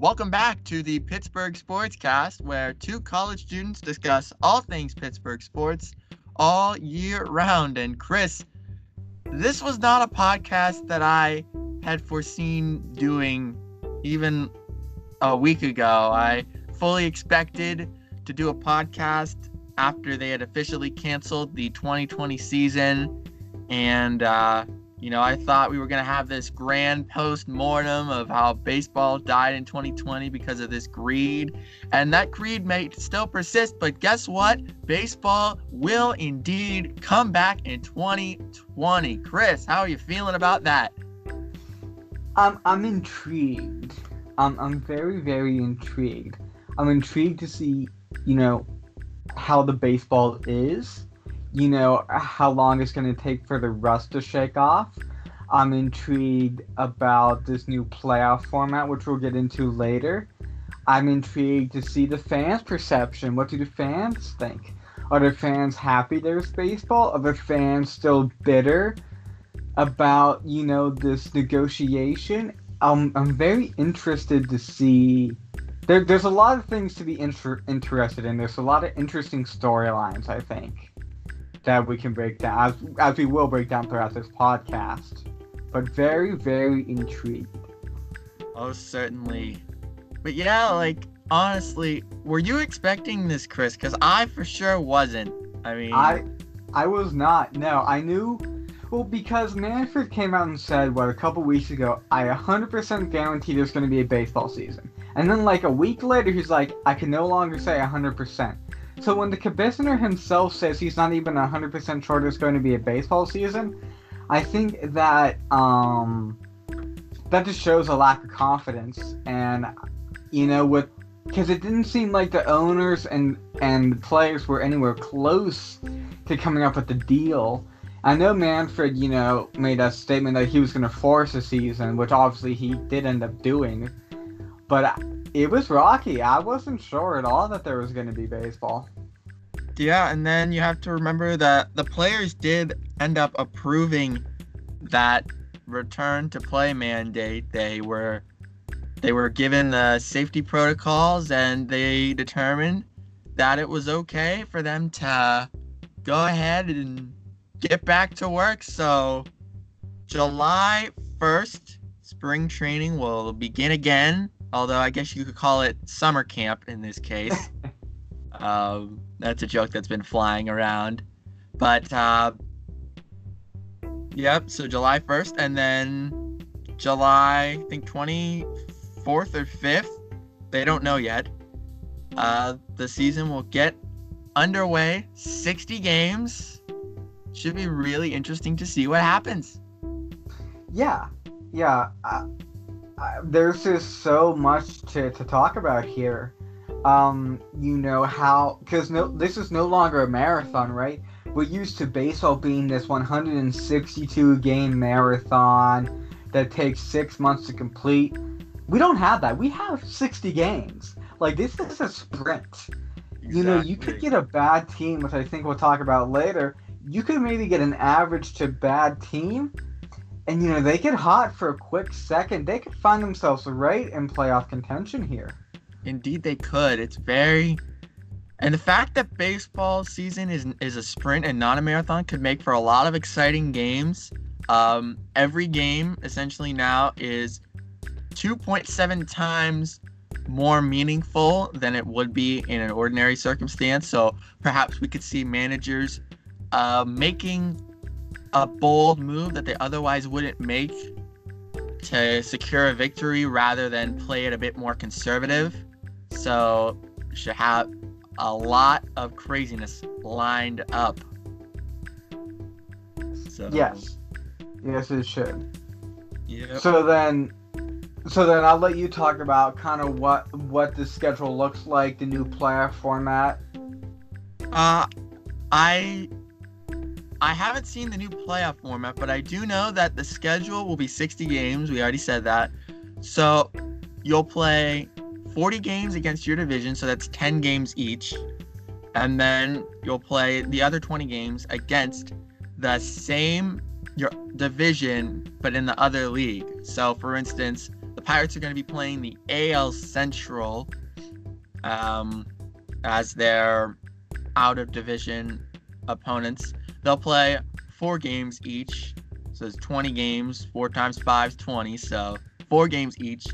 Welcome back to the Pittsburgh Sportscast, where two college students discuss all things Pittsburgh sports all year round. And Chris, this was not a podcast that I had foreseen doing even a week ago. I fully expected to do a podcast after they had officially canceled the 2020 season. And, uh, you know, I thought we were going to have this grand post mortem of how baseball died in 2020 because of this greed. And that greed may still persist, but guess what? Baseball will indeed come back in 2020. Chris, how are you feeling about that? I'm, I'm intrigued. I'm, I'm very, very intrigued. I'm intrigued to see, you know, how the baseball is you know, how long it's going to take for the rust to shake off. I'm intrigued about this new playoff format, which we'll get into later. I'm intrigued to see the fans' perception. What do the fans think? Are the fans happy there's baseball? Are the fans still bitter about, you know, this negotiation? Um, I'm very interested to see. There, there's a lot of things to be inter- interested in. There's a lot of interesting storylines, I think that we can break down, as, as we will break down throughout this podcast. But very, very intrigued. Oh, certainly. But yeah, like, honestly, were you expecting this, Chris? Because I for sure wasn't. I mean, I, I was not. No, I knew. Well, because Manfred came out and said, what, a couple weeks ago, I 100% guarantee there's going to be a baseball season. And then, like, a week later, he's like, I can no longer say 100%. So when the commissioner himself says he's not even 100% sure there's going to be a baseball season, I think that um, that just shows a lack of confidence. And you know, with because it didn't seem like the owners and and the players were anywhere close to coming up with the deal. I know Manfred, you know, made a statement that he was going to force a season, which obviously he did end up doing. But it was rocky. I wasn't sure at all that there was going to be baseball. Yeah, and then you have to remember that the players did end up approving that return to play mandate. They were they were given the safety protocols and they determined that it was okay for them to go ahead and get back to work. So July 1st, spring training will begin again although I guess you could call it summer camp in this case. um, that's a joke that's been flying around. But, uh, yep, so July 1st, and then July, I think 24th or 5th, they don't know yet. Uh, the season will get underway, 60 games. Should be really interesting to see what happens. Yeah, yeah. Uh, there's just so much to, to talk about here. Um, you know how because no, this is no longer a marathon, right? We're used to baseball being this 162 game marathon that takes six months to complete. We don't have that. We have 60 games. Like this is a sprint. Exactly. You know, you could get a bad team, which I think we'll talk about later. You could maybe get an average to bad team, and you know, they get hot for a quick second. They could find themselves right in playoff contention here. Indeed, they could. It's very, and the fact that baseball season is is a sprint and not a marathon could make for a lot of exciting games. Um, every game essentially now is 2.7 times more meaningful than it would be in an ordinary circumstance. So perhaps we could see managers uh, making a bold move that they otherwise wouldn't make to secure a victory rather than play it a bit more conservative. So should have a lot of craziness lined up. So Yes. Yes it should. Yeah. So then so then I'll let you talk about kind of what what the schedule looks like, the new playoff format. Uh I I haven't seen the new playoff format, but I do know that the schedule will be 60 games. We already said that. So you'll play 40 games against your division, so that's 10 games each. And then you'll play the other 20 games against the same your division, but in the other league. So for instance, the Pirates are going to be playing the AL Central um, as their out of division opponents. They'll play four games each. So it's 20 games. Four times five is 20. So four games each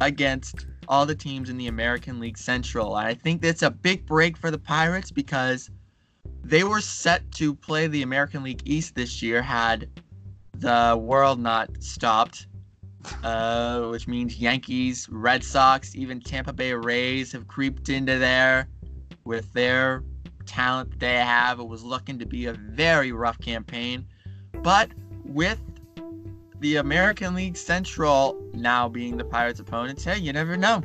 against all the teams in the American League Central. And I think that's a big break for the Pirates because they were set to play the American League East this year had the world not stopped. Uh, which means Yankees, Red Sox, even Tampa Bay Rays have creeped into there with their talent that they have. It was looking to be a very rough campaign. But with the American League Central now being the Pirates' opponents, hey, you never know.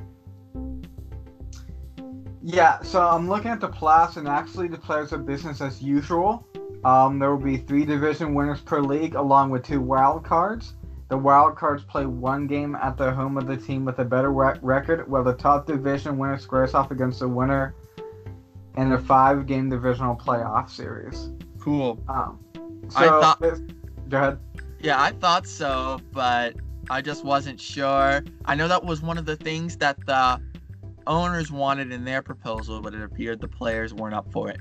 Yeah, so I'm looking at the playoffs, and actually the players are business as usual. Um, there will be three division winners per league, along with two wild cards. The wild cards play one game at the home of the team with a better rec- record, while the top division winner squares off against the winner in a five-game divisional playoff series. Cool. Um, so I thought- go ahead. Yeah, I thought so, but I just wasn't sure. I know that was one of the things that the owners wanted in their proposal, but it appeared the players weren't up for it.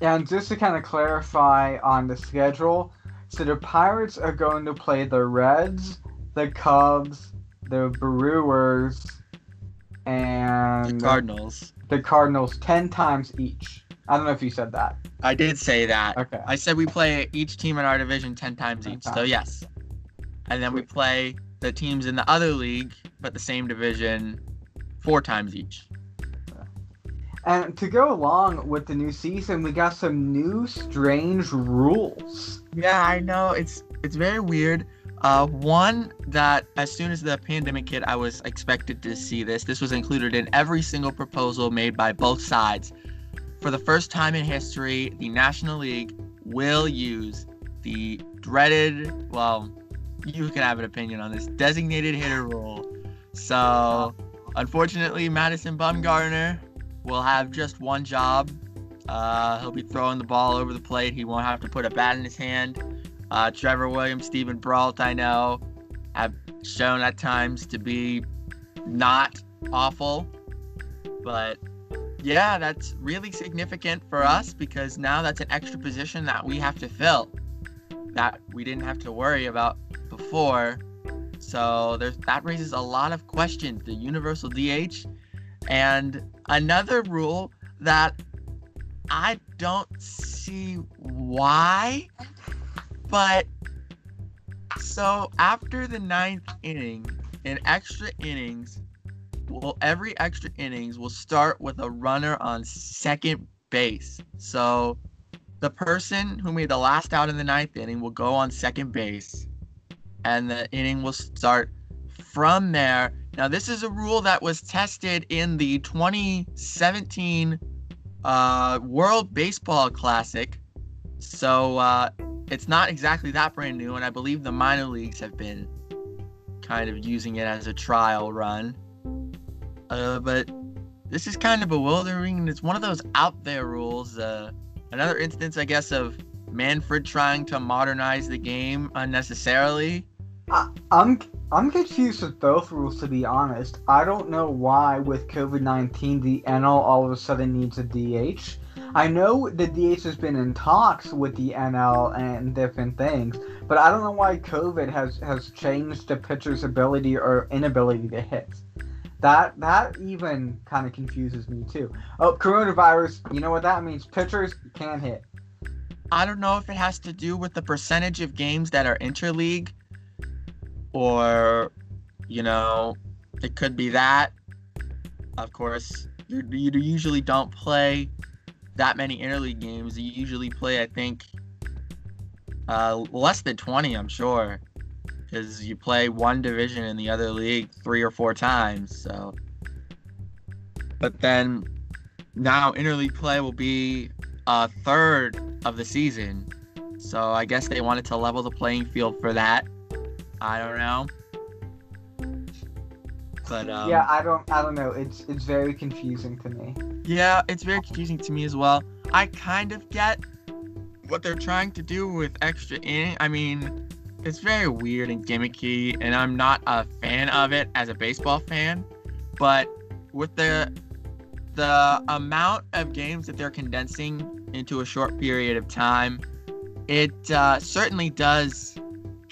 And just to kind of clarify on the schedule, so the Pirates are going to play the Reds, the Cubs, the Brewers, and The and Cardinals. The Cardinals 10 times each. I don't know if you said that. I did say that. Okay. I said we play each team in our division 10 times 10 each. So, yes. And then we play the teams in the other league, but the same division, four times each. And to go along with the new season, we got some new strange rules. Yeah, I know. It's it's very weird. Uh, one that as soon as the pandemic hit, I was expected to see this. This was included in every single proposal made by both sides. For the first time in history, the National League will use the dreaded, well, you can have an opinion on this, designated hitter rule. So, unfortunately, Madison Bumgarner will have just one job. Uh, he'll be throwing the ball over the plate. He won't have to put a bat in his hand. Uh, Trevor Williams, Steven Brault, I know, have shown at times to be not awful. But yeah, that's really significant for us because now that's an extra position that we have to fill that we didn't have to worry about before. So there's that raises a lot of questions. The universal DH and another rule that I don't see why, but so after the ninth inning, in extra innings, well, every extra innings will start with a runner on second base. So the person who made the last out in the ninth inning will go on second base, and the inning will start from there. Now, this is a rule that was tested in the 2017 uh, World Baseball Classic. So uh, it's not exactly that brand new, and I believe the minor leagues have been kind of using it as a trial run. Uh, but this is kind of bewildering, and it's one of those out there rules. Uh, another instance, I guess, of Manfred trying to modernize the game unnecessarily. I, I'm I'm confused with both rules to be honest. I don't know why with COVID nineteen the NL all of a sudden needs a DH. I know the DH has been in talks with the NL and different things, but I don't know why COVID has has changed the pitcher's ability or inability to hit. That that even kind of confuses me too. Oh, coronavirus. You know what that means? Pitchers can't hit. I don't know if it has to do with the percentage of games that are interleague, or, you know, it could be that. Of course, you, usually don't play that many interleague games. You usually play, I think, uh, less than 20, I'm sure, because you play one division in the other league three or four times. So, but then now interleague play will be a third of the season. So I guess they wanted to level the playing field for that. I don't know. But um, yeah, I don't I don't know. It's it's very confusing to me. yeah, it's very confusing to me as well. I kind of get what they're trying to do with extra inning. I mean, it's very weird and gimmicky, and I'm not a fan of it as a baseball fan. But with the the amount of games that they're condensing into a short period of time, it uh, certainly does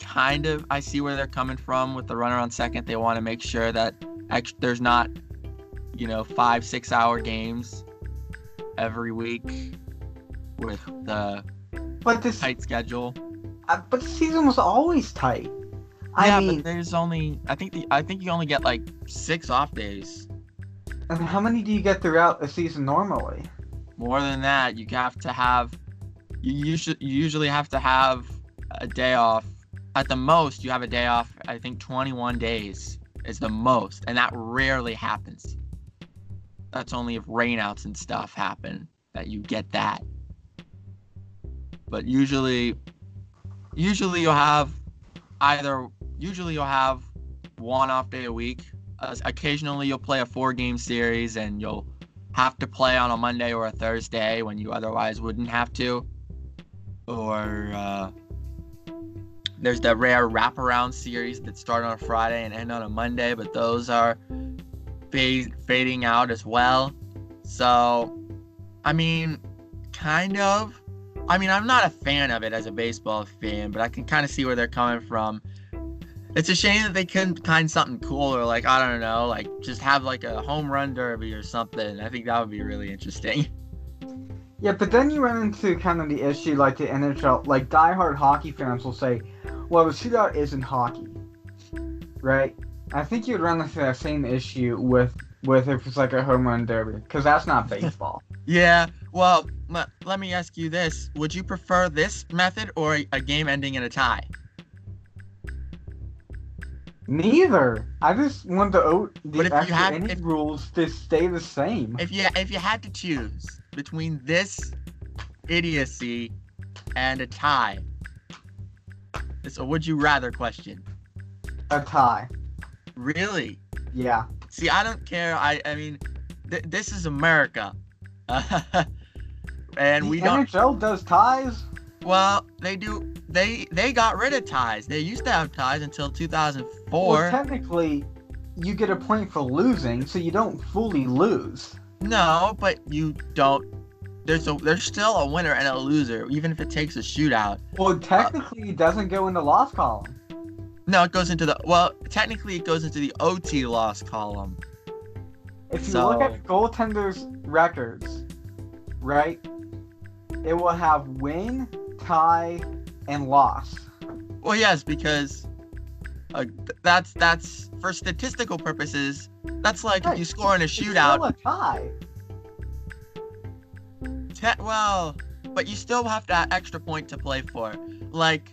kind of. I see where they're coming from with the runner on second. They want to make sure that ex- there's not, you know, five six hour games every week with the But this, tight schedule. uh, but the season was always tight. yeah, I mean, but there's only I think the I think you only get like six off days. and how many do you get throughout a season normally? More than that, you have to have you usually you usually have to have a day off. At the most, you have a day off. I think 21 days is the most, and that rarely happens. That's only if rainouts and stuff happen that you get that. But usually, usually you'll have either usually you'll have one off day a week. Uh, occasionally you'll play a four game series and you'll have to play on a Monday or a Thursday when you otherwise wouldn't have to. Or uh, there's the rare wraparound series that start on a Friday and end on a Monday, but those are fade, fading out as well. So, I mean, kind of. I mean, I'm not a fan of it as a baseball fan, but I can kind of see where they're coming from. It's a shame that they couldn't find something cooler, like I don't know, like just have like a home run derby or something. I think that would be really interesting. Yeah, but then you run into kind of the issue like the NHL, like diehard hockey fans will say, well, the shootout isn't hockey, right? I think you'd run into that same issue with with if it's like a home run derby, because that's not baseball. Yeah, well, le- let me ask you this: Would you prefer this method or a, a game ending in a tie? Neither. I just want the o- the you had- if- rules to stay the same. If you if you had to choose between this idiocy and a tie, it's a would you rather question. A tie. Really? Yeah. See, I don't care. I I mean, th- this is America, and the we don't. NHL does ties. Well, they do. They they got rid of ties. They used to have ties until 2004. Well, technically, you get a point for losing, so you don't fully lose. No, but you don't. There's a there's still a winner and a loser, even if it takes a shootout. Well, technically, it doesn't go in the loss column. No, it goes into the well. Technically, it goes into the OT loss column. If you look at goaltenders' records, right, it will have win, tie, and loss. Well, yes, because uh, th- that's that's for statistical purposes. That's like Right, if you score in a It's shootout. still a tie. Te- well, but you still have that extra point to play for. Like,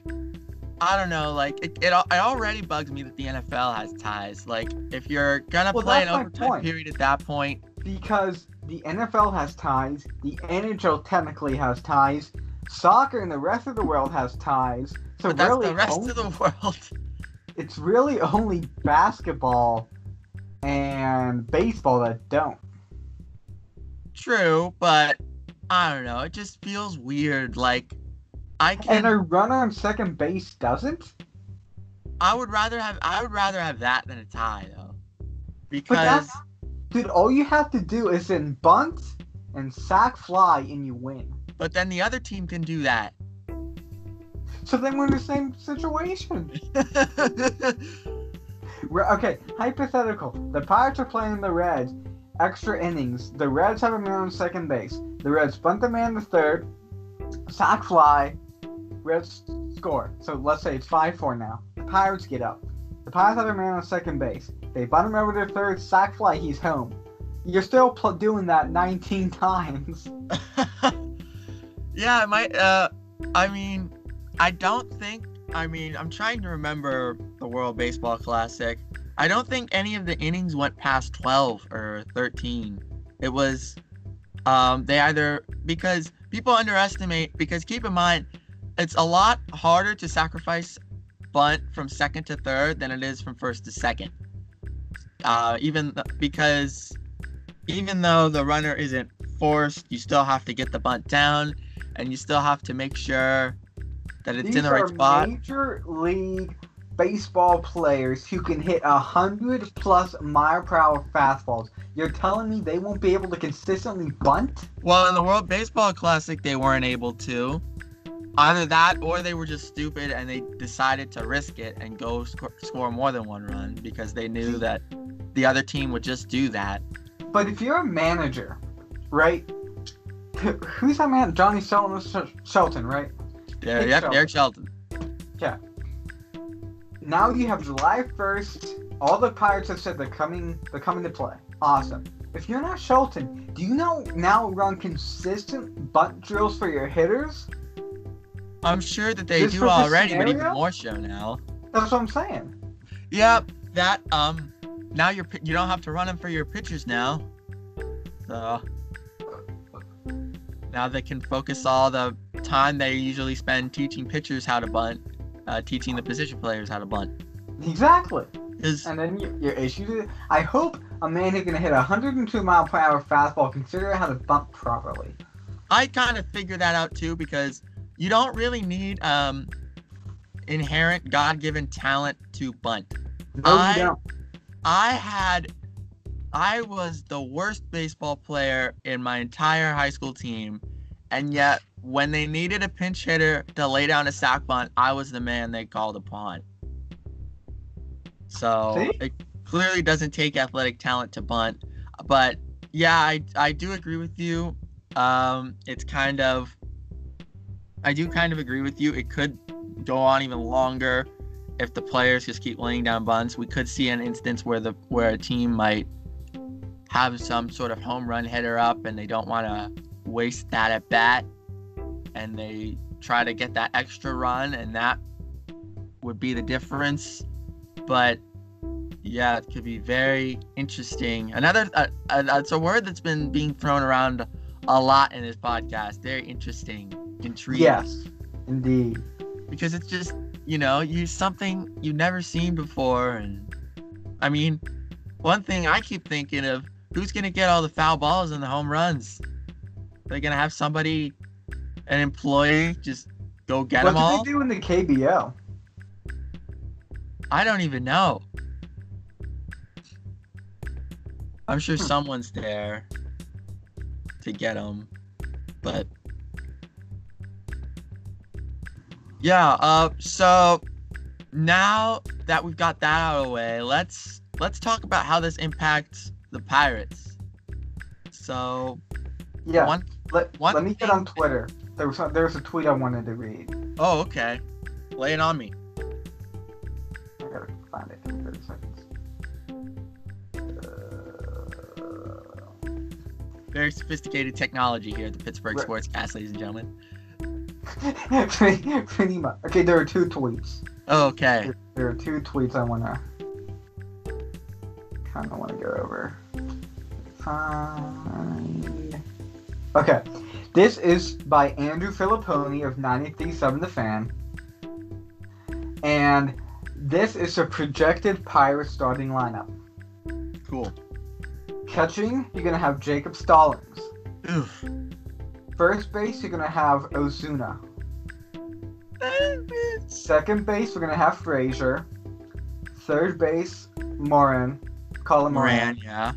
I don't know. Like, it, it, it already bugs me that the NFL has ties. Like, if you're gonna Well, play an overtime point. period at that point, Because the NFL has ties, the NHL technically has ties, soccer and the rest of the world has ties. So but that's really, the rest only- of the world. It's really only basketball and baseball that don't. True, but I don't know. It just feels weird. Like, I can. And a runner on second base doesn't. I would rather have. I would rather have that than a tie, though, because dude, all you have to do is in bunt and sac fly and you win. but then the other team can do that. So then we're in the same situation. We're, okay, hypothetical. The Pirates are playing the Reds. Extra innings. The Reds have a man on second base. The Reds bunt the man to third. Sac fly. Reds score. So let's say it's 5 4 now. The Pirates get up. The Pirates have a man on second base. They bunt him over to third. Sac fly. He's home. You're still pl- doing that 19 times. yeah, I might. Uh, I mean, I don't think. I mean, I'm trying to remember the World Baseball Classic. I don't think any of the innings went past 12 or 13. It was, um, they either because people underestimate. Because keep in mind, it's a lot harder to sacrifice bunt from second to third than it is from first to second. Uh, even th- because even though the runner isn't forced, you still have to get the bunt down, and you still have to make sure that it's These in the right are spot. major league baseball players who can hit a hundred plus mile per hour fastballs. You're telling me they won't be able to consistently bunt? Well, in the World Baseball Classic, they weren't able to. Either that, or they were just stupid and they decided to risk it and go sc- score more than one run because they knew that the other team would just do that. But if you're a manager, right? Who's that man? Johnny Shelton, Shelton right? Yeah, yep, Shelton. Derek Shelton. Now you have July 1st. All the Pirates have said they're coming. They're coming to play. Awesome. If you're not Shelton, do you know now run consistent butt drills for your hitters? I'm sure that they Just do already, but even more so now. That's what I'm saying. Yep, that um, now you're you don't have to run them for your pitchers now. So now they can focus all the time they usually spend teaching pitchers how to bunt, uh, teaching the position players how to bunt. Exactly. Because And then your, your issue. I hope a man who can hit a 102 mile per hour fastball can figure out how to bunt properly. I kind of figured that out too because you don't really need um inherent God-given talent to bunt. No, I- you don't. I had I was the worst baseball player in my entire high school team and yet when they needed a pinch hitter to lay down a sac bunt, I was the man they called upon. So See? it clearly doesn't take athletic talent to bunt, but yeah, I I do agree with you. Um, it's kind of I do kind of agree with you. It could go on even longer if the players just keep laying down bunts. We could see an instance where the where a team might have some sort of home run hitter up and they don't want to waste that at bat and they try to get that extra run and that would be the difference. But yeah it could be very interesting. Another uh, uh, it's a word that's been being thrown around a lot in this podcast. Very interesting. Intriguing Yes, indeed. because it's just you know you something you've never seen before and i mean one thing i keep thinking of who's gonna get all the foul balls and the home runs they're gonna have somebody an employee just go get what them all. What did all they do in the KBO? i don't even know i'm sure someone's there to get them but yeah uh so now that we've got that out of the way let's let's talk about how this impacts the pirates so Yeah. one let, one let me get on Twitter. There was there was a tweet I wanted to read. oh okay lay it on me I gotta find it in 30 seconds. very sophisticated technology here at the pittsburgh Right. sportscast ladies and gentlemen Uh, pretty, pretty much. Okay, there are two tweets. okay There, there are two tweets I wanna kind of want to go over. Find. Okay, this is by Andrew Fillipponi of 93.7 The Fan, and this is a projected Pirates starting lineup. cool Catching, you're gonna have Jacob Stallings. Oof. First base, you're gonna have Osuna. Second base, we're gonna have Frazier. Third base, Moran. Colin Moran. Moran, yeah.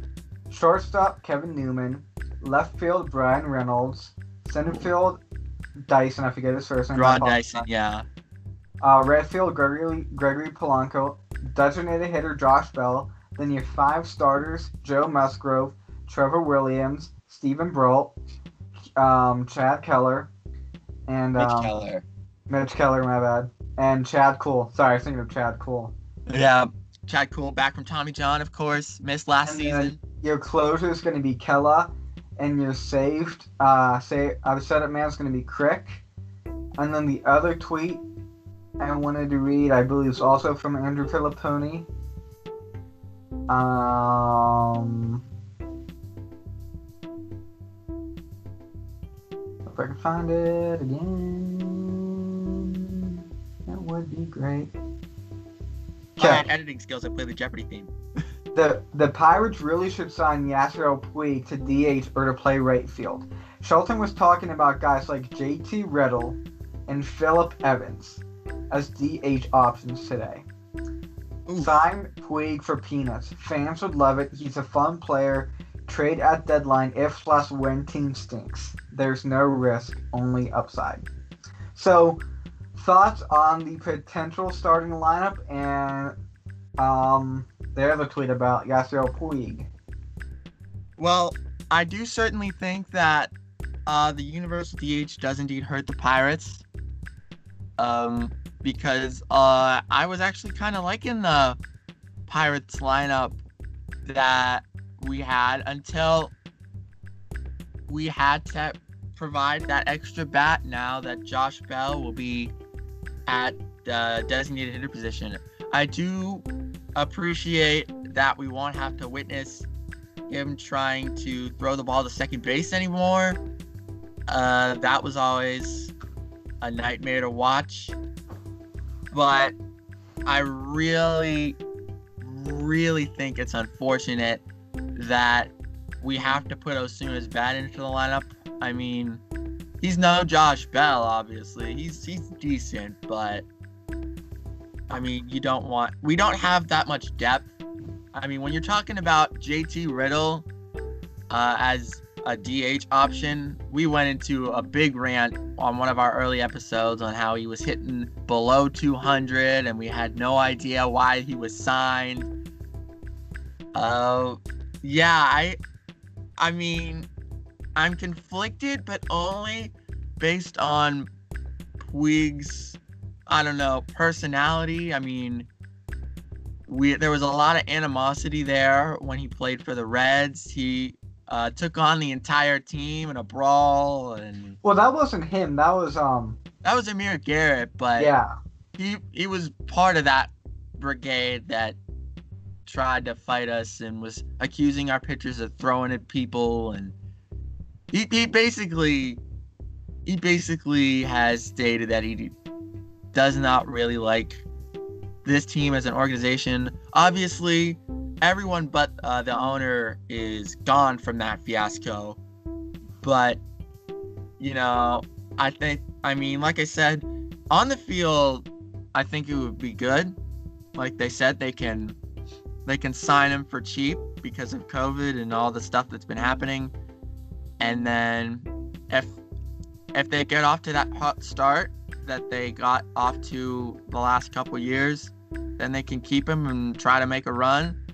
Shortstop, Kevin Newman. Left field, Bryan Reynolds. Center field, Dyson. I forget his first name. Ron. Dyson, yeah. Uh, right field, Gregory Gregory Polanco. Designated hitter, Josh Bell. Then your five starters: Joe Musgrove, Trevor Williams, Steven Brault, um, Chad Keller, and Mitch um, Keller. Mitch Keller, my bad. And Chad Kuhl. Sorry, I was thinking of Chad Kuhl. Yeah. Chad Kuhl back from Tommy John, of course. Missed last And season. Your closer is going to be Kela, and your saved, uh, say, uh, setup man is going to be Crick. And then the other tweet I wanted to read, I believe, is also from Andrew Fillipponi. Um, if I can find it again, that would be great. I had editing skills. I play the Jeopardy theme. The the Pirates really should sign Yasiel Puig to DH or to play right field. Shelton was talking about guys like JT Riddle, and Philip Evans as DH options today. Oof. Sign Puig for peanuts. Fans would love it. He's a fun player. Trade at deadline if slash when team stinks. There's no risk, only upside. So, thoughts on the potential starting lineup and um the other tweet about Yasiel Puig. Well, I do certainly think that uh, the universal DH does indeed hurt the Pirates. Um, because uh, I was actually kind of liking the Pirates lineup that we had until we had to provide that extra bat now that Josh Bell will be at the designated hitter position. I do appreciate that we won't have to witness him trying to throw the ball to second base anymore. Uh, that was always a nightmare to watch. But I really, really think it's unfortunate that we have to put Osuna's bat into the lineup. I mean, he's no Josh Bell, obviously. He's he's decent, but I mean, you don't want. We don't have that much depth. I mean, when you're talking about JT Riddle uh, as a DH option, we went into a big rant on one of our early episodes on how he was hitting below 200 and we had no idea why he was signed. Uh, yeah, I, I mean, I'm conflicted, but only based on Puig's, I don't know, personality. I mean, we there was a lot of animosity there when he played for the Reds. He uh, took on the entire team in a brawl, and Well, that wasn't him. That was um. that was Amir Garrett. But Yeah. he he was part of that brigade that tried to fight us and was accusing our pitchers of throwing at people, and he he basically he basically has stated that he does not really like this team as an organization. Obviously, everyone but uh, the owner is gone from that fiasco. But, you know, I think, I mean, like I said, on the field, I think it would be good. Like they said, they can they can sign him for cheap because of COVID and all the stuff that's been happening. And then if if they get off to that hot start that they got off to the last couple years, then they can keep him and try to make a run.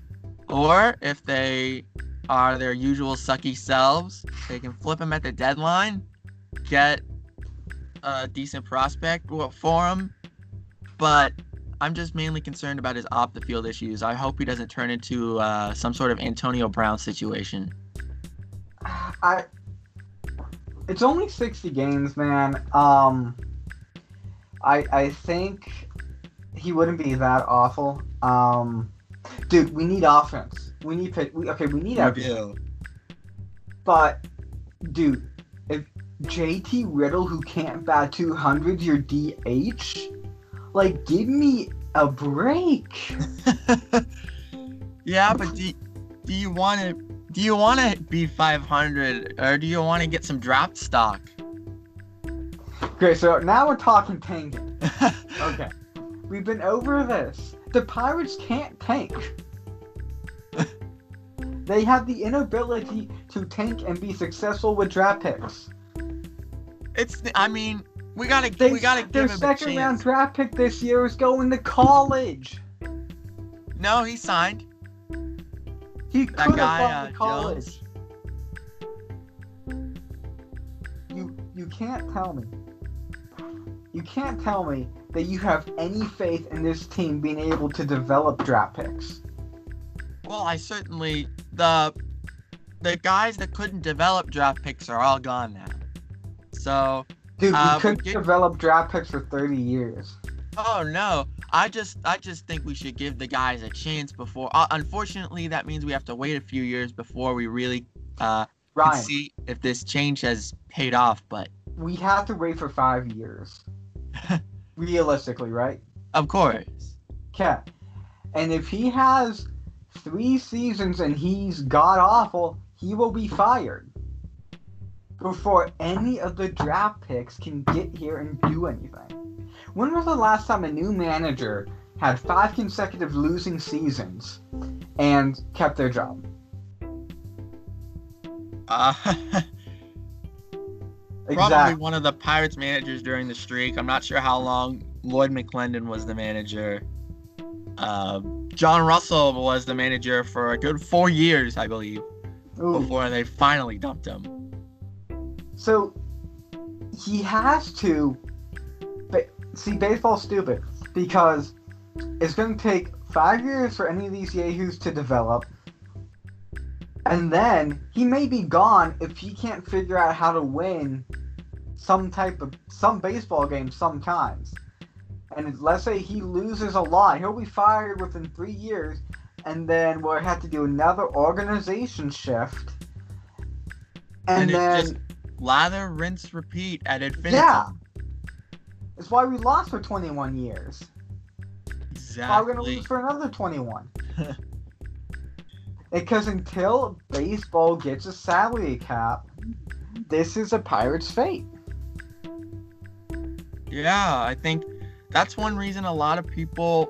Or if they are their usual sucky selves, they can flip him at the deadline, get a decent prospect for him. But I'm just mainly concerned about his off the field issues. I hope he doesn't turn into uh, some sort of Antonio Brown situation. I. It's only sixty games, man. Um. I I think he wouldn't be that awful. Um, dude, we need offense. We need pitch. We, okay, we need everything. But, dude, if JT Riddle, who can't bat 200, your DH, like, give me a break. yeah, but do, do you want to do you want to be 500 or do you want to get some draft stock? Okay, so now we're talking tanking. Okay, we've been over this. The Pirates can't tank. they have the inability to tank and be successful with draft picks. It's I mean, we got to They, we got to their give him a second round draft pick this year is going to college. No, he signed. He could have gone to college. Jones. You you can't tell me. You can't tell me that you have any faith in this team being able to develop draft picks. Well, I certainly the the guys that couldn't develop draft picks are all gone now. So, Dude, we Uh, couldn't get- develop draft picks for 30 years. Oh no, I just I just think we should give the guys a chance before. Uh, unfortunately, that means we have to wait a few years before we really uh Ryan, see if this change has paid off. But we have to wait for five years. Realistically, right? of course, Okay. And if he has three seasons and he's god awful, he will be fired. before any of the draft picks can get here and do anything. When was the last time a new manager had five consecutive losing seasons and kept their job? Uh, probably one of the Pirates managers during the streak. I'm not sure how long Lloyd McClendon was the manager. Uh, John Russell was the manager for a good four years, I believe, Ooh. before they finally dumped him. So he has to. See, baseball's stupid because it's going to take five years for any of these yahoos to develop. And then he may be gone if he can't figure out how to win some type of some baseball game sometimes. And let's say he loses a lot, he'll be fired within three years, and then we'll have to do another organization shift. And, and then just lather, rinse, repeat at infinity. Yeah. It's why we lost for 21 years. Exactly. Why we're gonna lose for another 21. because until baseball gets a salary cap, this is a Pirates' fate. Yeah, I think that's one reason a lot of people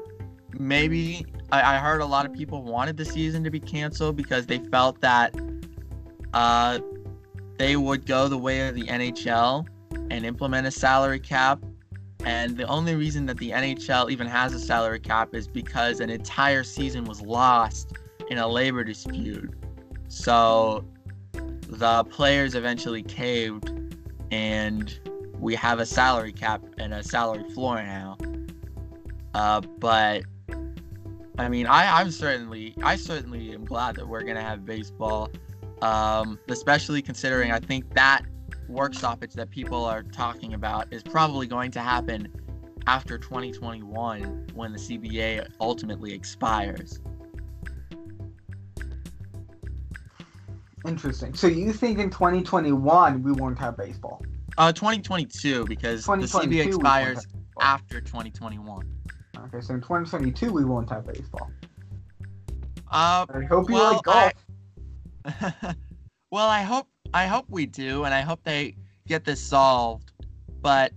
maybe I, I heard a lot of people wanted the season to be canceled because they felt that uh, they would go the way of the NHL and implement a salary cap. And the only reason that the NHL even has a salary cap is because an entire season was lost in a labor dispute. So the players eventually caved and we have a salary cap and a salary floor now. Uh, but I mean, I, I'm certainly, I certainly am glad that we're gonna have baseball, um, especially considering I think that work stoppage that people are talking about is probably going to happen after 2021 when the CBA ultimately expires. Interesting. So you think in 2021 we won't have baseball? Uh, 2022 because the CBA expires after 2021. Okay, so in 2022 we won't have baseball. Uh, I hope you well, like golf. I... well, I hope I hope we do, and I hope they get this solved. But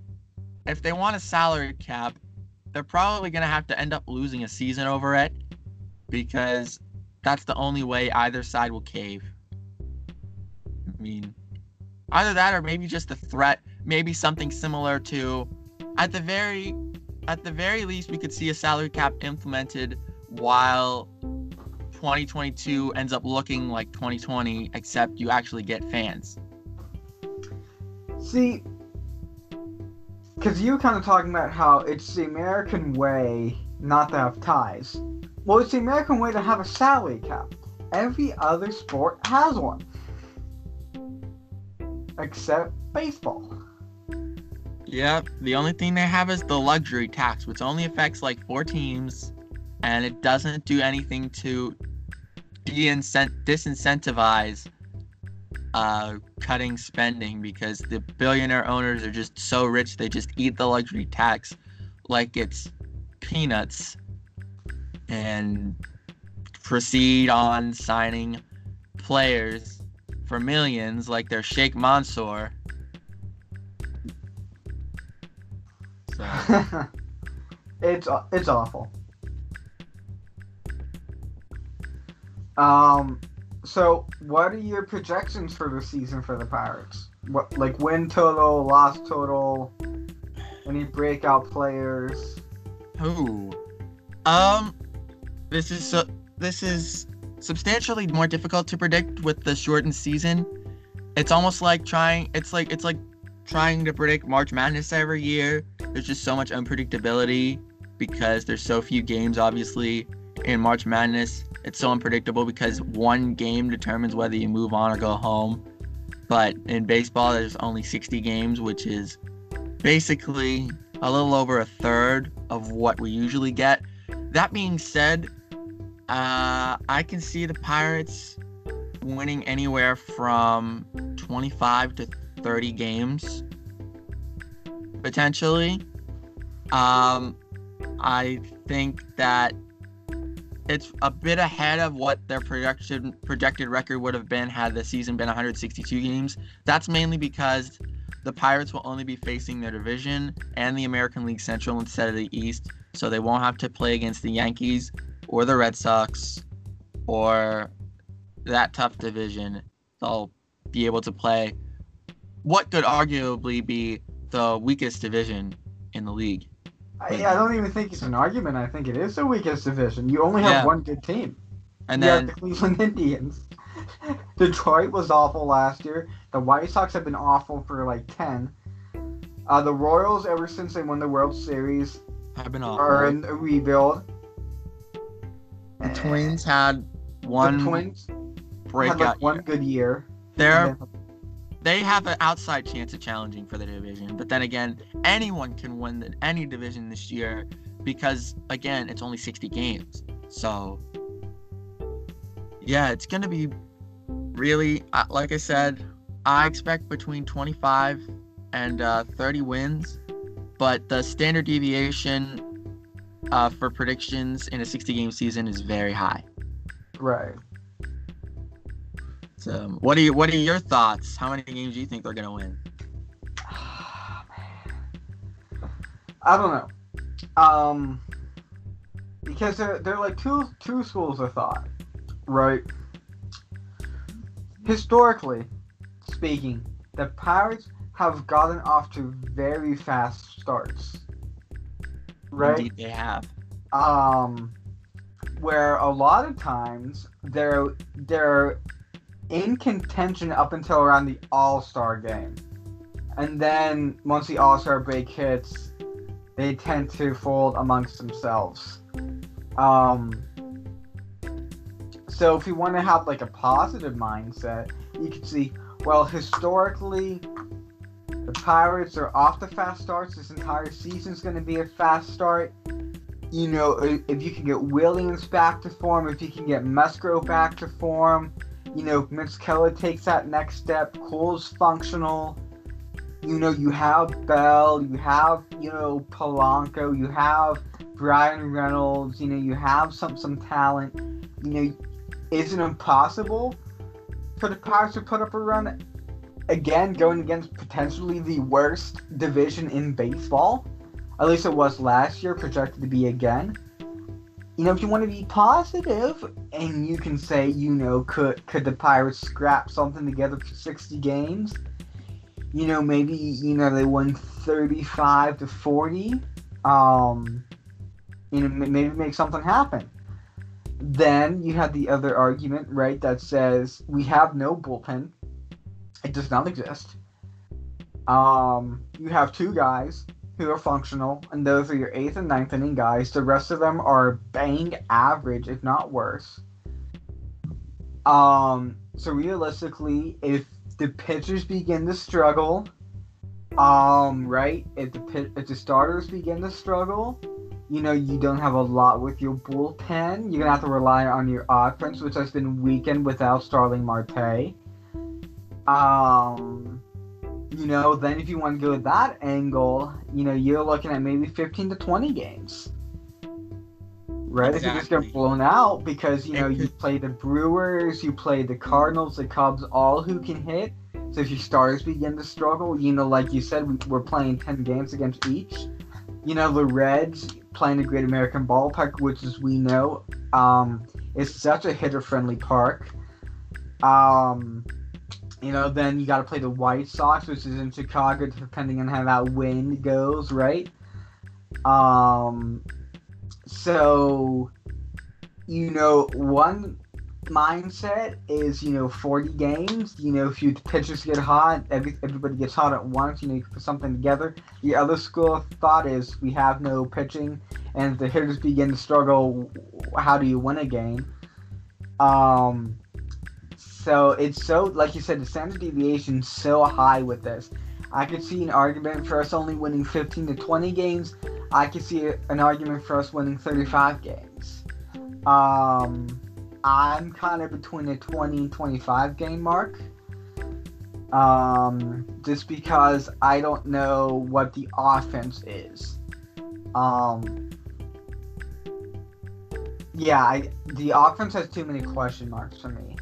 if they want a salary cap, they're probably gonna have to end up losing a season over it because that's the only way either side will cave. I mean, Either that or maybe just a threat, maybe something similar to at the very at the very least we could see a salary cap implemented while 2022 ends up looking like 2020 except you actually get fans. See, because you were kind of talking about how it's the American way not to have ties. Well, it's the American way to have a salary cap. Every other sport has one except baseball. Yeah, the only thing they have is the luxury tax, which only affects like four teams, and it doesn't do anything to disincentivize uh, cutting spending because the billionaire owners are just so rich they just eat the luxury tax like it's peanuts and proceed on signing players for millions like their Sheikh Mansour. So. it's it's awful. Um, so what are your projections for the season for the Pirates? What like win total, loss total, any breakout players? Who? um, this is so. This is substantially more difficult to predict with the shortened season. It's almost like trying it's like it's like trying to predict March Madness every year. There's just so much unpredictability because there's so few games obviously in March Madness. It's so unpredictable because one game determines whether you move on or go home. But in baseball there's only 60 games, which is basically a little over a third of what we usually get. That being said, uh, I can see the Pirates winning anywhere from 25 to 30 games potentially. Um, I think that it's a bit ahead of what their projection projected record would have been had the season been 162 games. That's mainly because the Pirates will only be facing their division and the American League Central instead of the East, so they won't have to play against the Yankees or the Red Sox or that tough division. They'll be able to play what could arguably be the weakest division in the league. I, I don't even think it's an argument. I think it is the weakest division. You only have Yeah. one good team. And you then the Cleveland Indians. Detroit was awful last year. The White Sox have been awful for like ten. Uh, the Royals, ever since they won the World Series, have been off. are in a rebuild. The Twins had one the Twins breakout. had like one year. good year. They're And then- they have an outside chance of challenging for the division. But then again, anyone can win the, any division this year because again, it's only 60 games. So yeah, it's gonna be really uh, like I said. I expect between 25 and uh, 30 wins, but the standard deviation uh, for predictions in a 60 game season is very high. right. So, what are you, what are your thoughts? How many games do you think they're gonna win? I don't know. Um, because they're they're like two two schools of thought, right? Historically speaking, the Pirates have gotten off to very fast starts, right? Indeed, they have. um, where a lot of times they're they're in contention up until around the All Star game, and then once the All Star break hits, they tend to fold amongst themselves. Um, so if you want to have like a positive mindset, you could see well historically. The Pirates are off the fast starts. This entire season's going to be a fast start you know, if you can get Williams back to form, if you can get Musgrove back to form, you know, Keller takes that next step, Cole's functional. You know, you have Bell, you have, you know, Polanco, you have Bryan Reynolds, you know, you have some some talent. You know, is it impossible for the Pirates to put up a run again going against potentially the worst division in baseball? At least it was last year, projected to be again. You know, if you want to be positive, and you can say, you know, could could the Pirates scrap something together for sixty games? You know, maybe you know they won thirty-five to forty. Um, you know, maybe make something happen. Then you have the other argument, right, that says we have no bullpen. It does not exist. Um, you have two guys who are functional, and those are your eighth and ninth inning guys. The rest of them are bang average, if not worse. Um, so realistically, if the pitchers begin to struggle, um, right, if the pit, if the starters begin to struggle, you know you don't have a lot with your bullpen. You're gonna have to rely on your offense, which has been weakened without Starling Marte. Um, you know, then if you want to go that angle, you know, you're looking at maybe 15 to 20 games. Right? If you just get Exactly. blown out because, you know, you play the Brewers, you play the Cardinals, the Cubs, all who can hit. So if your starters begin to struggle, you know, like you said, we, we're playing 10 games against each. You know, the Reds playing the Great American Ballpark, which, as we know, um, is such a hitter friendly park. Um, you know, then you got to play the White Sox, which is in Chicago, depending on how that wind goes, right? Um, so, you know, one mindset is, you know, 40 games. You know, if you pitchers get hot, every, everybody gets hot at once, you know, you put something together. The other school of thought is we have no pitching, and the hitters begin to struggle, how do you win a game? Um, so it's so like you said, the standard deviation so high with this. I could see an argument for us only winning 15 to 20 games. I could see an argument for us winning 35 games. Um, I'm kind of between the 20 and 25 game mark. Um, just because I don't know what the offense is. Um, yeah, I, the offense has too many question marks for me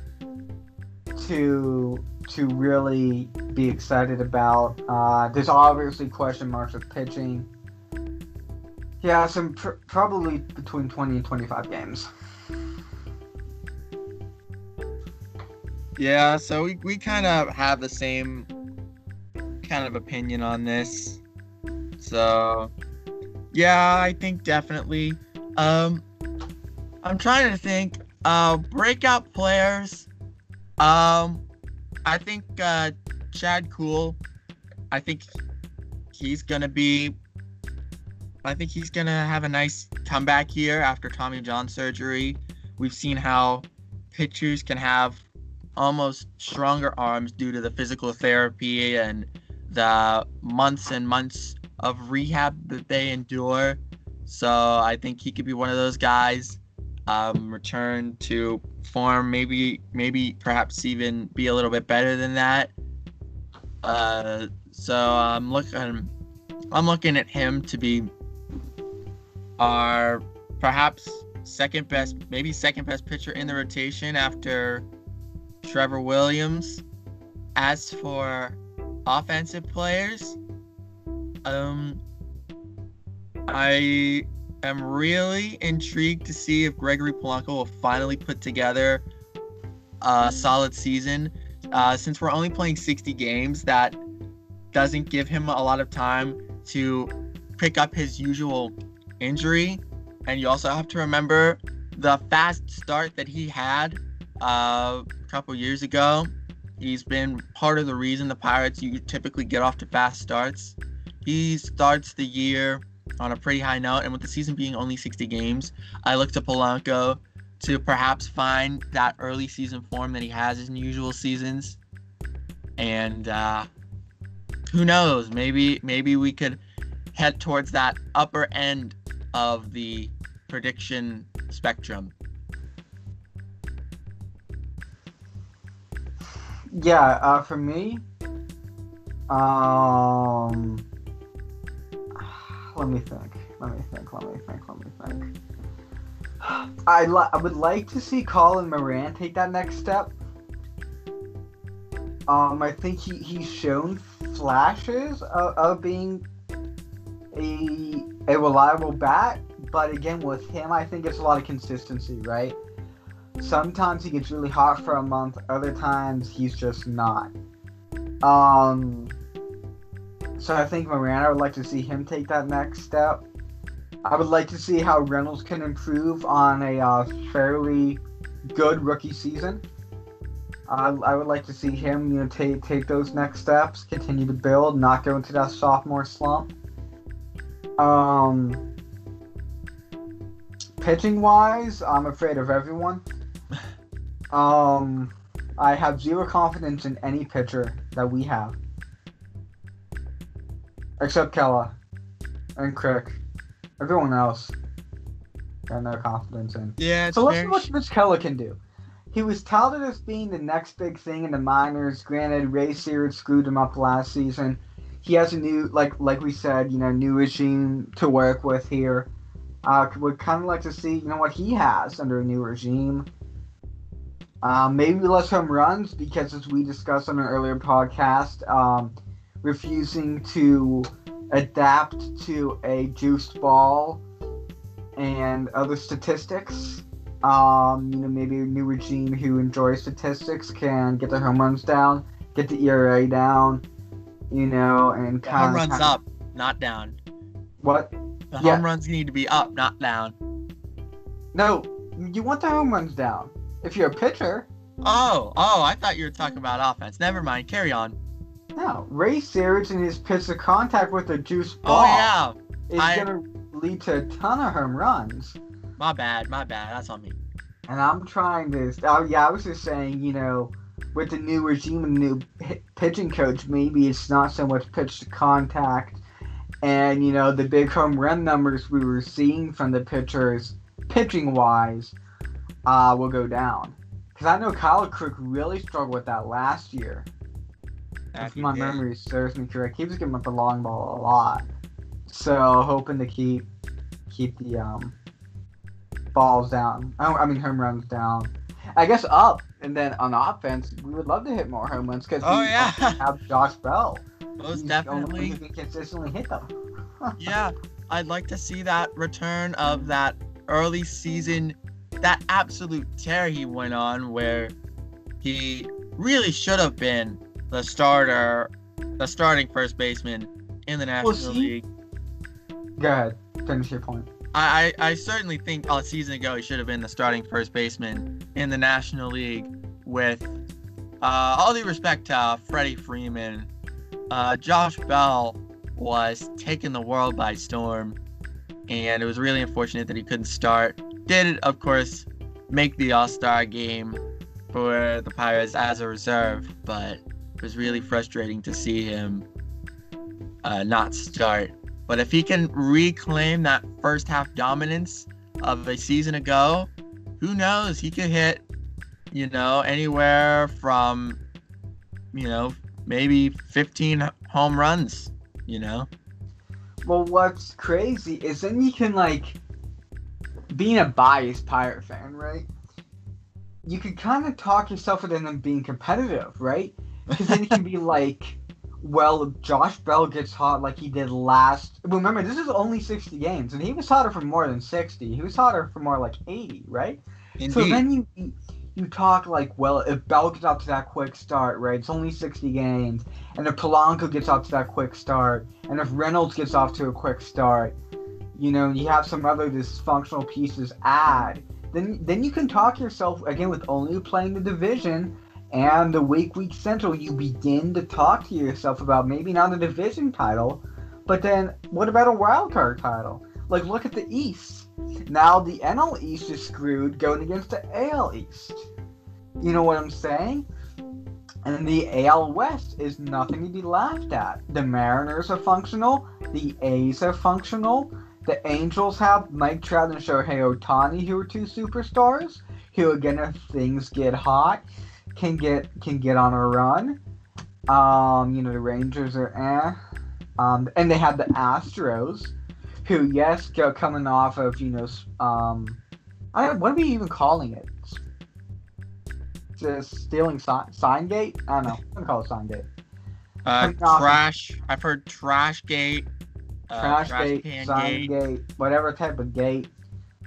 to to really be excited about. Uh, there's obviously question marks with pitching. Yeah, some pr- probably between 20 and 25 games. Yeah, so we, we kind of have the same kind of opinion on this. So, yeah, I think definitely. Um, I'm trying to think. Uh, breakout players. Um, I think uh, Chad Kuhl. I think he's gonna be. I think he's gonna have a nice comeback here after Tommy John surgery. We've seen how pitchers can have almost stronger arms due to the physical therapy and the months and months of rehab that they endure. So I think he could be one of those guys. Um, return to form, maybe, maybe perhaps even be a little bit better than that. Uh, so I'm looking, I'm looking at him to be our perhaps second best, maybe second best pitcher in the rotation after Trevor Williams. As for offensive players, um, I am really intrigued to see if Gregory Polanco will finally put together a solid season. Uh, since we're only playing 60 games, that doesn't give him a lot of time to pick up his usual injury. And you also have to remember the fast start that he had uh, a couple years ago. He's been part of the reason the Pirates you typically get off to fast starts. He starts the year on a pretty high note, and with the season being only 60 games, I look to Polanco to perhaps find that early season form that he has in usual seasons. And uh, who knows? Maybe maybe we could head towards that upper end of the prediction spectrum. Yeah, uh, for me, um, let me think. Let me think. Let me think. Let me think. I li- I would like to see Colin Moran take that next step. Um, I think he, he's shown flashes of, of being a a reliable bat, but again with him, I think it's a lot of consistency, right? Sometimes he gets really hot for a month, other times he's just not. Um, so I think Miranda would like to see him take that next step. I would like to see how Reynolds can improve on a uh, fairly good rookie season. Uh, I would like to see him, you know, take take those next steps, continue to build, not go into that sophomore slump. Um, pitching wise, I'm afraid of everyone. Um, I have zero confidence in any pitcher that we have, except Kela and Crick. Everyone else, got no confidence in. Yeah, So let's see what Mitch Keller can do. He was touted as being the next big thing in the minors. Granted, Ray Searage screwed him up last season. He has a new, like like we said, you know, new regime to work with here. Uh, would kind of like to see, you know, what he has under a new regime. Um, maybe less home runs because, as we discussed on an earlier podcast, um, refusing to adapt to a juiced ball and other statistics. Um, you know, maybe a new regime who enjoys statistics can get the home runs down, get the ERA down, you know, and The home runs up, not down. What? The Yeah. home runs need to be up, not down. No, you want the home runs down. If you're a pitcher, Oh, oh, I thought you were talking about offense. Never mind. Carry on. No. Ray Searage and his pitch to contact with a juiced Oh ball yeah, is I- gonna lead to a ton of home runs. my bad, my bad. That's on me. And I'm trying to. Oh yeah, I was just saying, you know, with the new regime and new pitching coach, maybe it's not so much pitch to contact, and you know the big home run numbers we were seeing from the pitchers, pitching wise, uh, will go down. Because I know Kyle Crick really struggled with that last year. That If my did. memory serves me correct, he was giving up the long ball a lot. So hoping to keep keep the um balls down. I, I mean, home runs down. I guess up, and then on offense, we would love to hit more home runs because Oh, we yeah. have Josh Bell. Most He's the only one definitely. who can consistently hit them. yeah, I'd like to see that return of that early season, that absolute tear he went on where he really should have been the starter, the starting first baseman in the National see- League. Go ahead, finish your point. I, I I certainly think a season ago he should have been the starting first baseman in the National League with uh, all due respect to uh, Freddie Freeman. Uh, Josh Bell was taking the world by storm, and it was really unfortunate that he couldn't start. Did, of course, make the All Star game for the Pirates as a reserve, but it was really frustrating to see him uh, not start. But if he can reclaim that first half dominance of a season ago, who knows? He could hit, you know, anywhere from, you know, maybe 15 home runs, you know? Well, what's crazy is then you can like, being a biased Pirate fan, right? You could kind of talk yourself into them being competitive, right? Because then you can be like, well, Josh Bell gets hot like he did last. Remember, this is only 60 games, and he was hotter for more than 60. He was hotter for more like 80, right? Indeed. So then you you- talk like, well, if Bell gets out to that quick start, right? It's only 60 games, and if Polanco gets off to that quick start, and if Reynolds gets off to a quick start, you know, you have some other dysfunctional pieces add. Then then you can talk yourself again with only playing the division and the week week central. You begin to talk to yourself about maybe not a division title, but then what about a wild card title? Like look at the East. Now the NL East is screwed going against the AL East. You know what I'm saying? And the AL West is nothing to be laughed at. The Mariners are functional. The A's are functional. The Angels have Mike Trout and Shohei Ohtani, who are two superstars. Who again, if things get hot, can get can get on a run. Um, you know the Rangers are eh. Um, and they have the Astros, who yes, go coming off of you know um, I what are we even calling it? Just stealing sign, sign gate? I don't know. I'm gonna call it sign gate. uh, off of- trash. I've heard trash gate. Uh, trash, gate, sign gate. gate. whatever type of gate.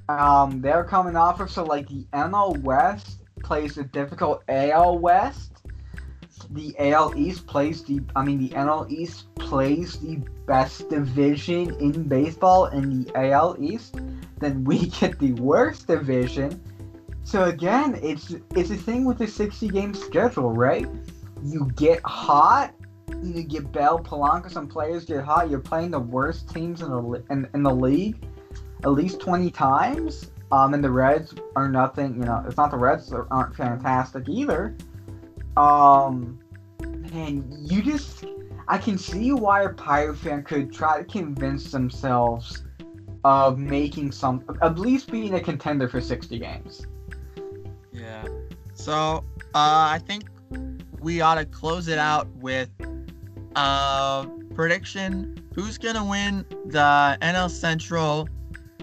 Um, they're coming off of so like the NL West plays the difficult AL West. The AL East plays the I mean the NL East plays the best division in baseball in the AL East. Then we get the worst division. So again, it's it's a thing with the 60 game schedule, right? You get hot you get Bell, Polanco, some players get hot. You're playing the worst teams in the in, in the league at least 20 times. Um, and the Reds are nothing. You know, it's not the Reds that aren't fantastic either. Um, man, you just I can see why a Pirate fan could try to convince themselves of making some, at least being a contender for 60 games. Yeah. So uh, I think we ought to close it out with a prediction. Who's gonna win the NL Central,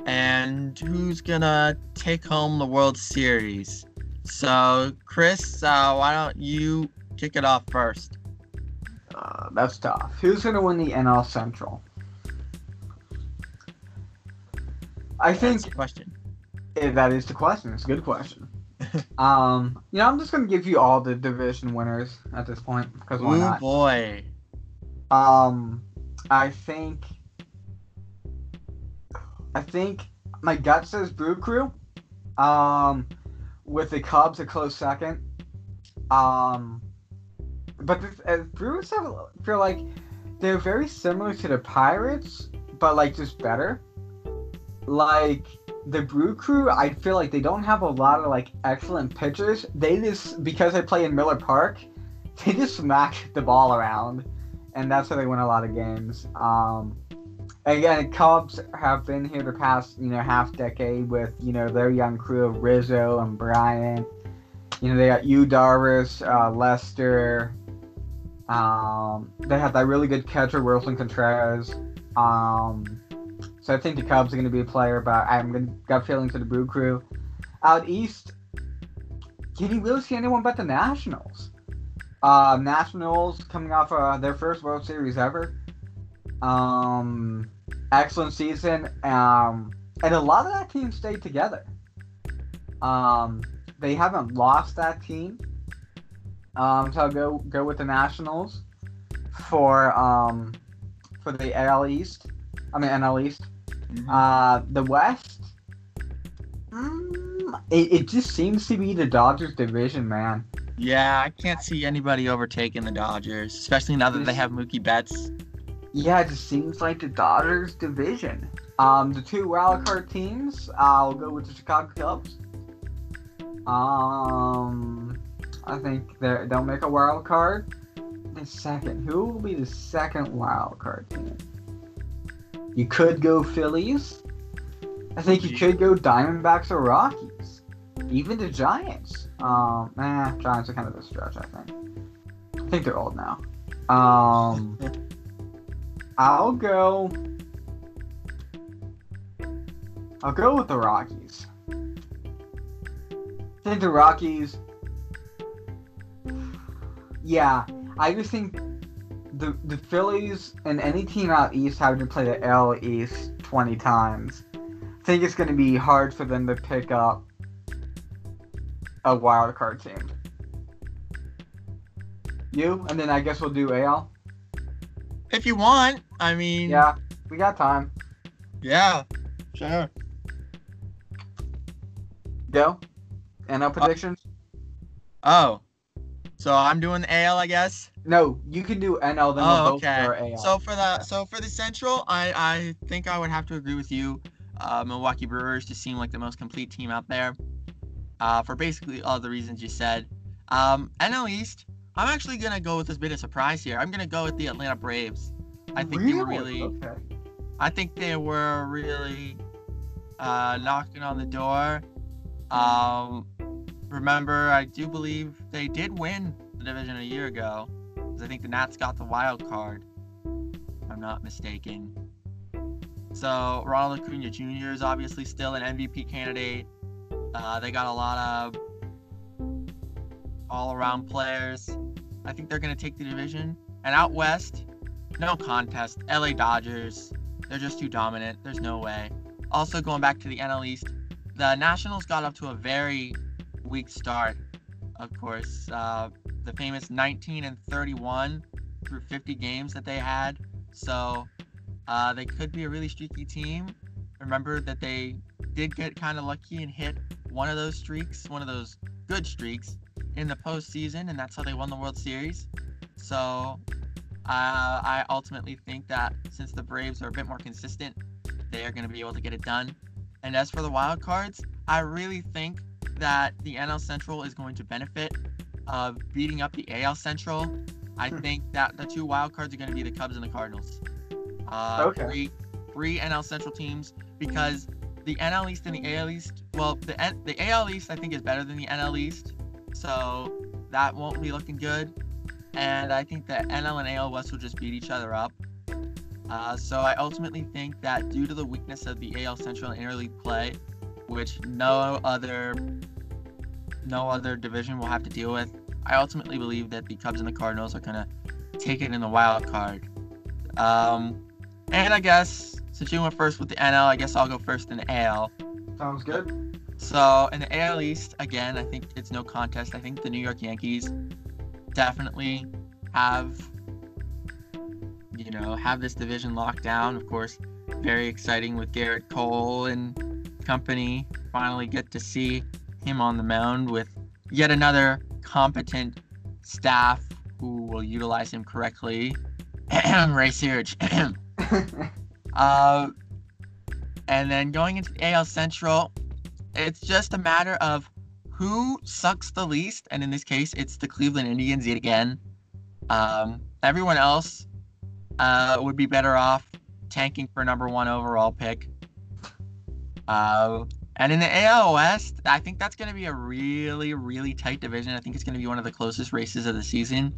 and who's gonna take home the World Series? So Chris, uh, why don't you kick it off first? Uh, that's tough. Who's gonna win the NL Central? I think That's the question. Eh, that is the question. It's a good question. um, you know, I'm just gonna give you all the division winners at this point because why Oh not? boy. Um, I think, I think my gut says Brew Crew. Um, with the Cubs a close second. Um, but the uh, Brewers have feel like they're very similar to the Pirates, but like just better. Like the Brew Crew, I feel like they don't have a lot of like excellent pitchers. They just because they play in Miller Park, they just smack the ball around, and that's how they win a lot of games. Um, again, Cubs have been here the past you know half decade with you know their young crew of Rizzo and Bryant. You know they got Yu Darvish, uh, Lester. Um, they have that really good catcher Willson Contreras. Um, So I think the Cubs are going to be a player, but I'm going to got feelings for the Brew Crew. Out east, can you really see anyone but the Nationals? Uh, Nationals coming off uh, their first World Series ever. Um, excellent season. Um, and a lot of that team stayed together. Um, they haven't lost that team. Um, so I'll go go with the Nationals for um for the AL East. I mean NL East. Mhm. Uh, the West. Mm, it, it just seems to be the Dodgers division, man. yeah, I can't see anybody overtaking the Dodgers, especially now that they have Mookie Betts. Yeah, it just seems like the Dodgers division. Um, the two wildcard teams, I'll go with the Chicago Cubs. Um, I think they they'll make a wild card. The second, who will be the second wild card team? You could go Phillies. I think you could go Diamondbacks or Rockies. Even the Giants. Um, eh, Giants are kind of a stretch. I think. I think they're old now. Um. I'll go. I'll go with the Rockies. I think the Rockies. Yeah, I just think the the Phillies and any team out east having to play the L East twenty times. I think it's going to be hard for them to pick up a wild card team. You and then I guess we'll do AL. If you want, I mean, Yeah, we got time. yeah, sure. Go. NL predictions? Oh, so I'm doing the AL, I guess. no, you can do NL. Then Oh, we'll okay. So for the so for the Central, I I think I would have to agree with you. Uh, Milwaukee Brewers just seem like the most complete team out there. Uh, for basically all the reasons you said. Um, NL East, I'm actually gonna go with this bit of surprise here. I'm gonna go with the Atlanta Braves. I think they were really Okay. I think they were really uh, knocking on the door. Um, remember, I do believe they did win the division a year ago. I think the Nats got the wild card. If I'm not mistaken. So Ronald Acuna Jr. is obviously still an MVP candidate. Uh, they got a lot of all-around players. I think they're gonna take the division. And out west, no contest. LA Dodgers. They're just too dominant. There's no way. Also, going back to the NL East, the Nationals got up to a very weak start. Of course, uh, the famous 19 and 31 through 50 games that they had. So uh, they could be a really streaky team. Remember that they did get kind of lucky and hit one of those streaks, one of those good streaks in the postseason, and that's how they won the World Series. So uh, I ultimately think that since the Braves are a bit more consistent, they are going to be able to get it done. And as for the wild cards, I really think that the NL Central is going to benefit of beating up the AL Central. I think that the two wild cards are going to be the Cubs and the Cardinals. Uh, Okay. Three, three NL Central teams because the NL East and the AL East. Well, the N- the AL East I think is better than the NL East, so that won't be looking good and I think that NL and AL West will just beat each other up. Uh, so I ultimately think that due to the weakness of the AL Central and interleague play, which no other no other division will have to deal with, I ultimately believe that the Cubs and the Cardinals are gonna take it in the wild card. Um, and I guess since you went first with the NL, I guess I'll go first in the AL. Sounds good. So in the AL East, again, I think it's no contest. I think the New York Yankees definitely have, you know, have this division locked down. Of course, very exciting with Gerrit Cole and company. Finally get to see him on the mound with yet another competent staff who will utilize him correctly. Ray Searage. uh, and then going into the AL Central, it's just a matter of who sucks the least, and in this case, it's the Cleveland Indians yet again. Um, everyone else uh, would be better off tanking for number one overall pick. Uh, and in the AL West, I think that's going to be a really, really tight division. I think it's going to be one of the closest races of the season.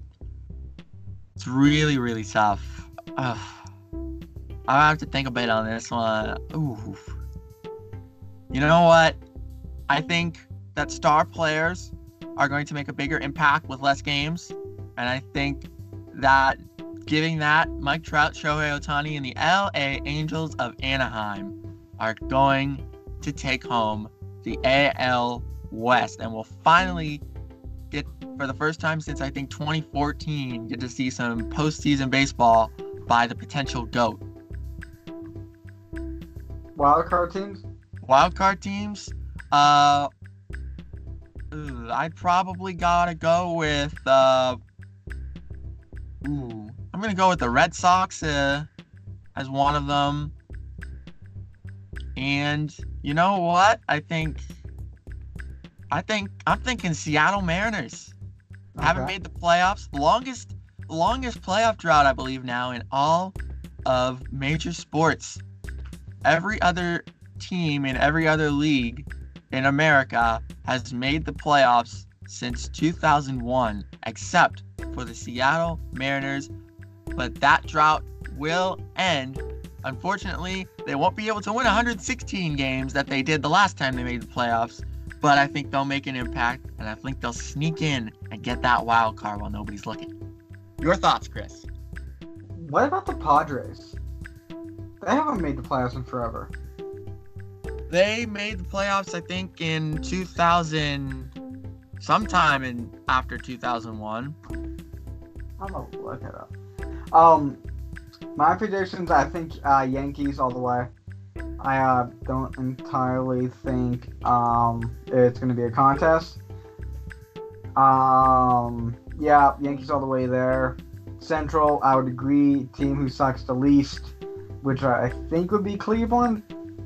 It's really, really tough. Ugh. I have to think a bit on this one. Ooh. You know what? I think that star players are going to make a bigger impact with less games, and I think that giving that Mike Trout, Shohei Ohtani, and the LA Angels of Anaheim are going to take home the AL West, and we'll finally get for the first time since I think 2014 get to see some postseason baseball by the potential goat. Wildcard teams. Wild card teams. Uh, I probably gotta go with. Uh, ooh, I'm gonna go with the Red Sox uh, as one of them. And you know what? I think. I think I'm thinking Seattle Mariners. Haven't made the playoffs. Longest longest playoff drought, I believe, now in all of major sports. Every other team in every other league in America has made the playoffs since 2001, except for the Seattle Mariners. But that drought will end. Unfortunately, they won't be able to win 116 games that they did the last time they made the playoffs. But I think they'll make an impact, and I think they'll sneak in and get that wild card while nobody's looking. Your thoughts, Chris? What about the Padres? They haven't made the playoffs in forever. They made the playoffs, I think, in 2000, sometime in after 2001. I'm gonna look it up. Um, my predictions. I think uh, Yankees all the way. I uh, don't entirely think um, it's gonna be a contest. Um, yeah, Yankees all the way there. Central, I would agree. Team who sucks the least, which I think would be Cleveland.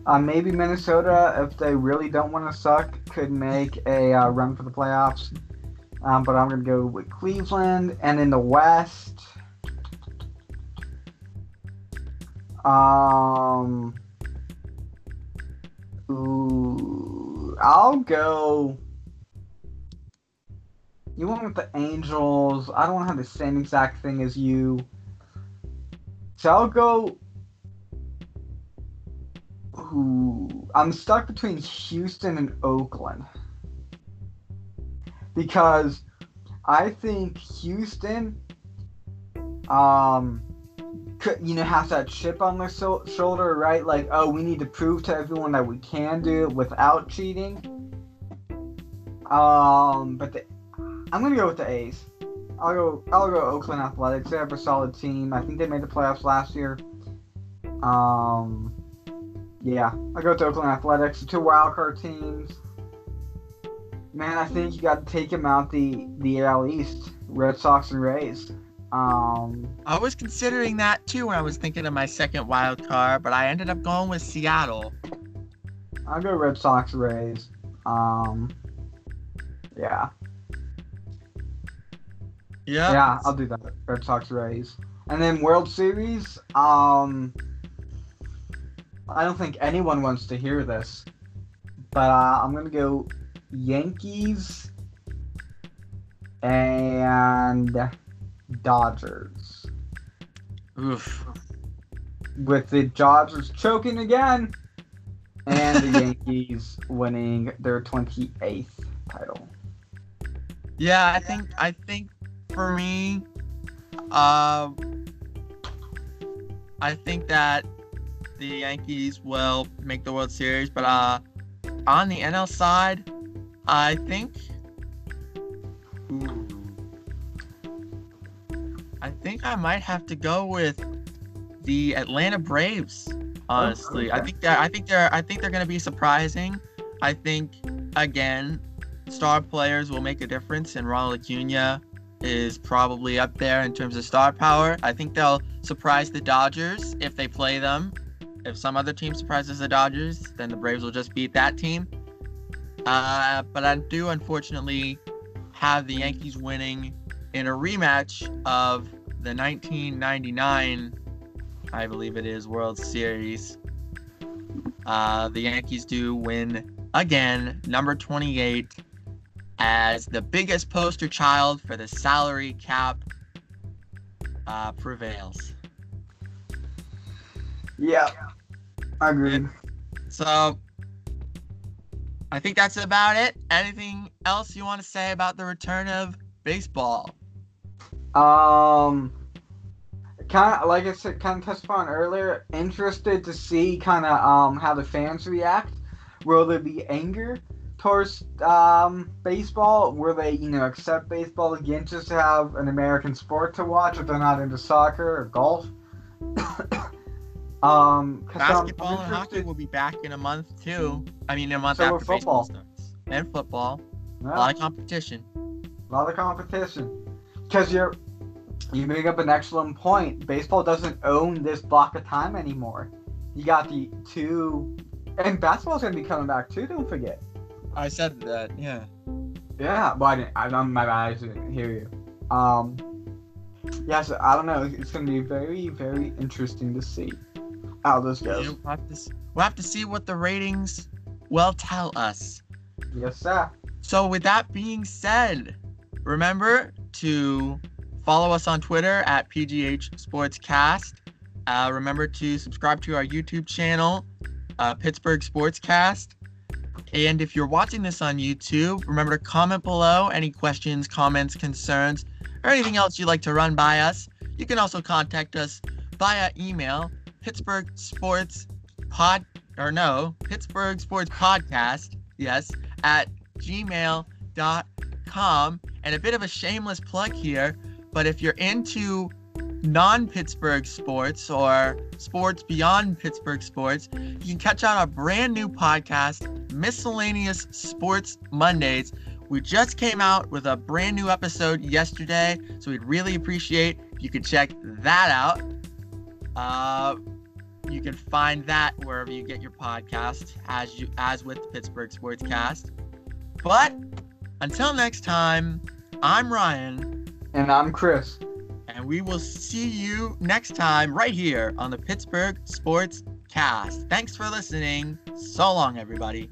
Uh, maybe Minnesota, if they really don't want to suck, could make a uh, run for the playoffs. Um, but I'm going to go with Cleveland. And in the West, um, ooh, I'll go. You went with the Angels. I don't want to have the same exact thing as you. So I'll go. Ooh, I'm stuck between Houston and Oakland because I think Houston, um, could, you know, has that chip on their so- shoulder, right? Like, oh, we need to prove to everyone that we can do it without cheating. Um, but the, I'm gonna go with the A's. I'll go. I'll go Oakland Athletics. They have a solid team. I think they made the playoffs last year. Um, yeah, I'll go to Oakland Athletics. The two wildcard teams. Man, I think you got to take him out the the AL East, Red Sox and Rays. Um, I was considering that too when I was thinking of my second wild card, but I ended up going with Seattle. I'll go Red Sox Rays. Um, yeah, Yeah. yeah, I'll do that. Red Sox Rays, and then World Series. Um, I don't think anyone wants to hear this, but uh, I'm gonna go Yankees and Dodgers. Oof. with the Dodgers choking again, and the Yankees winning their 28th title. Yeah, I think I think for me, um, I think that the Yankees will make the World Series, but uh, on the NL side, I think. Ooh. I think I might have to go with the Atlanta Braves. Honestly, I think that I think they're I think they're gonna be surprising. I think again, star players will make a difference, and Ronald Acuna is probably up there in terms of star power. I think they'll surprise the Dodgers if they play them. If some other team surprises the Dodgers, then the Braves will just beat that team. Uh, but I do unfortunately have the Yankees winning in a rematch of the 1999, I believe it is, World Series. Uh, the Yankees do win again, number 28, as the biggest poster child for the salary cap uh, prevails. Yeah. Agreed. So I think that's about it. Anything else you want to say about the return of baseball? Um, kind of like I said, kind of touched upon earlier. Interested to see kind of um how the fans react. Will there be anger towards um baseball? Will they you know accept baseball again just to have an American sport to watch if they're not into soccer or golf? um, I'm Basketball and hockey will be back in a month too. I mean, in a month So after baseball football. starts. And football. Yeah. A lot of competition. A lot of competition. Because you're you bring up an excellent point. Baseball doesn't own this block of time anymore. You got the two and basketball's gonna be coming back too, don't forget. I said that, yeah. Yeah, well I didn't I don't my eyes didn't hear you. Um yeah, so I don't know. It's gonna be very, very interesting to see how this goes. We'll have, to, we'll have to see what the ratings will tell us. Yes, sir. So, with that being said, remember to follow us on Twitter at PGH Sportscast. Uh, remember to subscribe to our YouTube channel, uh, Pittsburgh Sportscast. And if you're watching this on YouTube, remember to comment below any questions, comments, concerns, or anything else you'd like to run by us. You can also contact us via email, Pittsburgh Sports Pod, or no, Pittsburgh Sports Podcast, yes, at gmail.com. And a bit of a shameless plug here, but if you're into non Pittsburgh sports or sports beyond Pittsburgh sports, you can catch out our brand new podcast, Miscellaneous Sports Mondays. We just came out with a brand new episode yesterday, so we'd really appreciate if you could check that out. Uh, you can find that wherever you get your podcast, as you as with the Pittsburgh Sportscast. But until next time, I'm Ryan, And I'm Chris. and we will see you next time right here on the Pittsburgh Sports Cast. Thanks for listening. So long, everybody.